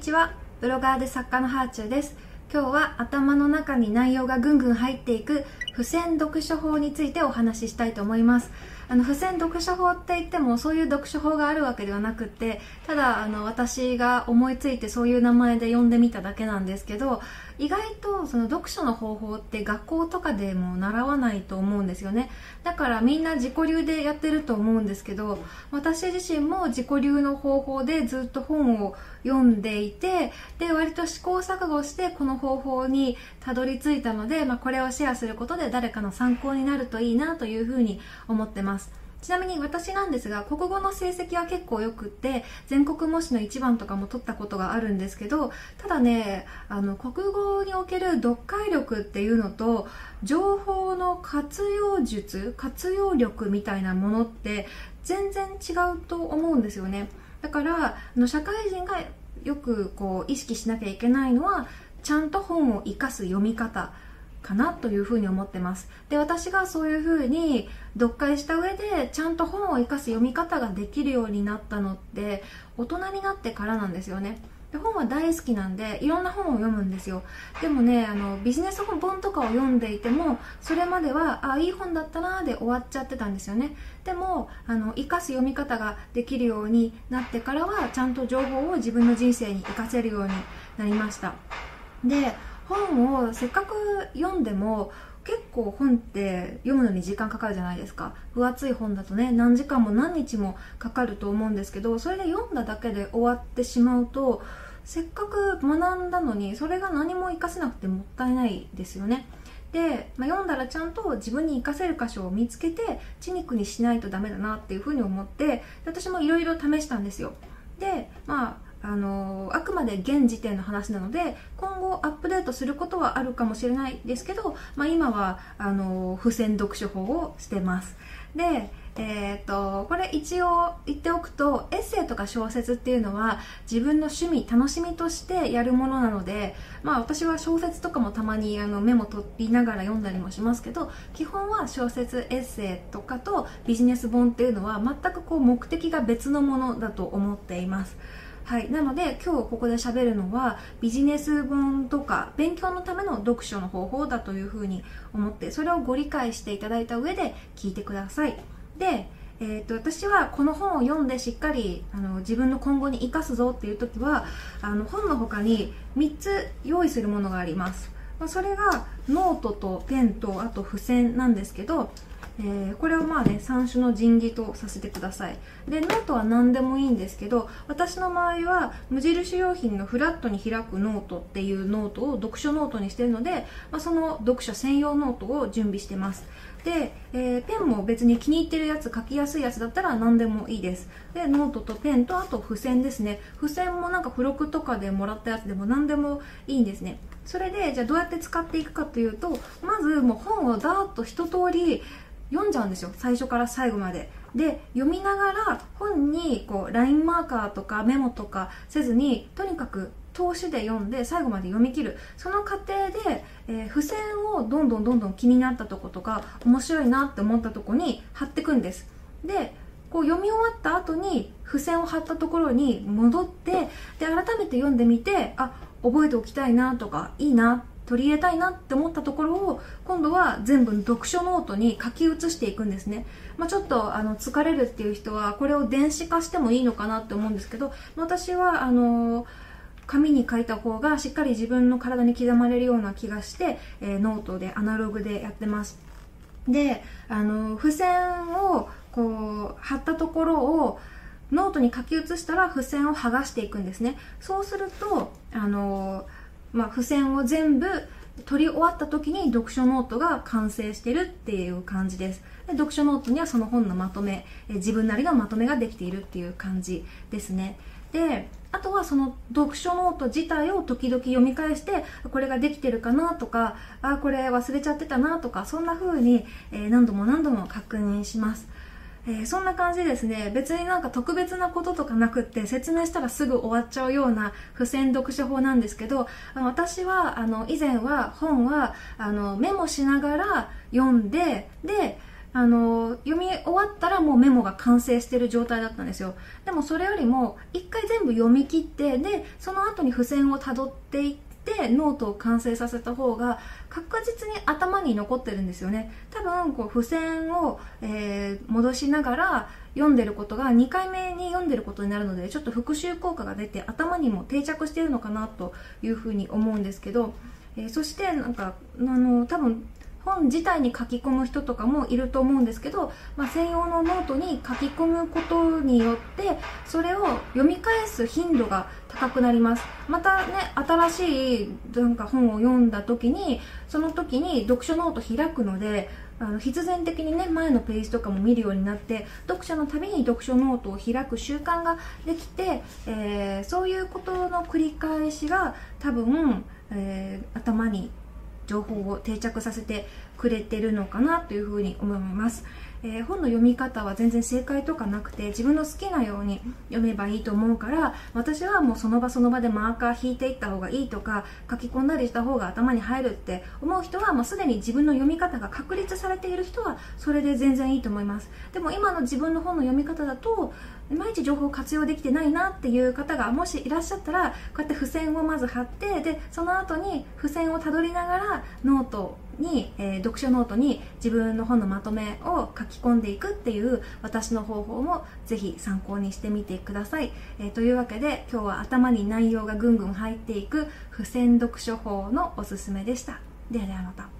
ちは。ブロガーで作家のハーチューです。今日は頭の中に内容がぐんぐん入っていく付箋読書法についてお話ししたいと思います。あの付箋読書法って言ってもそういう読書法があるわけではなくてただあの私が思いついてそういう名前で呼んでみただけなんですけど意外とその読書の方法って学校とかでも習わないと思うんですよね。だからみんな自己流でやってると思うんですけど私自身も自己流の方法でずっと本を読んでいてで割と試行錯誤してこの方法にたどり着いたので、まあ、これをシェアすることで誰かの参考になるといいなというふうに思ってます。ちなみに私なんですが国語の成績は結構よくって全国模試の1番とかも取ったことがあるんですけどただねあの国語における読解力っていうのと情報の活用術活用力みたいなものって全然違うと思うんですよね。だからあの社会人がよくこう意識しなきゃいけないのはちゃんと本を生かす読み方。かなというふうに思ってます。で私がそういうふうに読解した上でちゃんと本を生かす読み方ができるようになったのって大人になってからなんですよね。で本は大好きなんでいろんな本を読むんですよ。でもねあのビジネス本とかを読んでいてもそれまではあいい本だったなで終わっちゃってたんですよね。でもあの生かす読み方ができるようになってからはちゃんと情報を自分の人生に生かせるようになりました。で本をせっかく読んでも結構本って読むのに時間かかるじゃないですか。分厚い本だとね何時間も何日もかかると思うんですけどそれで読んだだけで終わってしまうとせっかく学んだのにそれが何も活かせなくてもったいないですよね。で、まあ、読んだらちゃんと自分に活かせる箇所を見つけて血肉にしないとダメだなっていうふうに思って私もいろいろ試したんですよ。でまああのあくまで現時点の話なので今後アップデートすることはあるかもしれないですけど、まあ、今はあの付箋読書法をしてますでえーと、これ一応言っておくとエッセイとか小説っていうのは自分の趣味楽しみとしてやるものなので、まあ、私は小説とかもたまにあのメモ取りながら読んだりもしますけど基本は小説エッセイとかとビジネス本っていうのは全くこう目的が別のものだと思っています。はい、なので今日ここで喋るのはビジネス本とか勉強のための読書の方法だというふうに思ってそれをご理解していただいた上で聞いてください。で、えーと、私はこの本を読んでしっかりあの自分の今後に生かすぞっていう時はあの本の他に3つ用意するものがあります。それがノートとペンとあと付箋なんですけどえー、これはまあね3種の神器とさせてください。でノートは何でもいいんですけど私の場合は無印良品のフラットに開くノートっていうノートを読書ノートにしてるので、まあ、その読書専用ノートを準備してます。で、えー、ペンも別に気に入ってるやつ書きやすいやつだったら何でもいいです。でノートとペンとあと付箋ですね。付箋もなんか付録とかでもらったやつでも何でもいいんですね。それでじゃあどうやって使っていくかというとまずもう本をダーッと一通り読んじゃうんですよ。最初から最後まで。で読みながら本にこうラインマーカーとかメモとかせずにとにかく通しで読んで最後まで読み切る。その過程で、えー、付箋をどんどんどんどん気になったとことか面白いなって思ったとこに貼ってくんです。でこう読み終わった後に付箋を貼ったところに戻ってで改めて読んでみてあ覚えておきたいなとかいいな取り入れたいなって思ったところを今度は全部読書ノートに書き写していくんですね、まあ、ちょっとあの疲れるっていう人はこれを電子化してもいいのかなって思うんですけど私はあの紙に書いた方がしっかり自分の体に刻まれるような気がして、えー、ノートでアナログでやってます。であの付箋をこう貼ったところをノートに書き写したら付箋を剥がしていくんですね。そうするとあのーまあ、付箋を全部取り終わった時に読書ノートが完成してるっていう感じです。で読書ノートにはその本のまとめえ自分なりのまとめができているっていう感じですね。であとはその読書ノート自体を時々読み返してこれができてるかなとかあこれ忘れちゃってたなとかそんな風に何度も何度も確認します。えー、そんな感じですね。別になんか特別なこととかなくって説明したらすぐ終わっちゃうような付箋読書法なんですけど私はあの以前は本はあのメモしながら読んでであの読み終わったらもうメモが完成してる状態だったんですよ。でもそれよりも一回全部読み切ってでその後に付箋をたどっていってノートを完成させた方が確実に頭に残ってるんですよね。多分こう付箋を、えー、戻しながら読んでることが2回目に読んでることになるのでちょっと復習効果が出て頭にも定着しているのかなというふうに思うんですけど、えー、そしてなんかあの多分本自体に書き込む人とかもいると思うんですけど、まあ、専用のノートに書き込むことによってそれを読み返す頻度が高くなります。またね新しいなんか本を読んだ時にその時に読書ノート開くのであの必然的にね前のページとかも見るようになって読書のたびに読書ノートを開く習慣ができて、えー、そういうことの繰り返しが多分、えー、頭に情報を定着させてくれてるのかなというふうに思います。えー、本の読み方は全然正解とかなくて自分の好きなように読めばいいと思うから私はもうその場その場でマーカー引いていった方がいいとか書き込んだりした方が頭に入るって思う人はもうすでに自分の読み方が確立されている人はそれで全然いいと思いますでも今の自分の本の読み方だといまいち情報を活用できてないなっていう方がもしいらっしゃったらこうやって付箋をまず貼ってでその後に付箋をたどりながらノートに、えー、読書ノートに自分の本のまとめを書き込んでいくっていう私の方法もぜひ参考にしてみてください、えー、というわけで今日は頭に内容がぐんぐん入っていく付箋読書法のおすすめでした。ではではまた。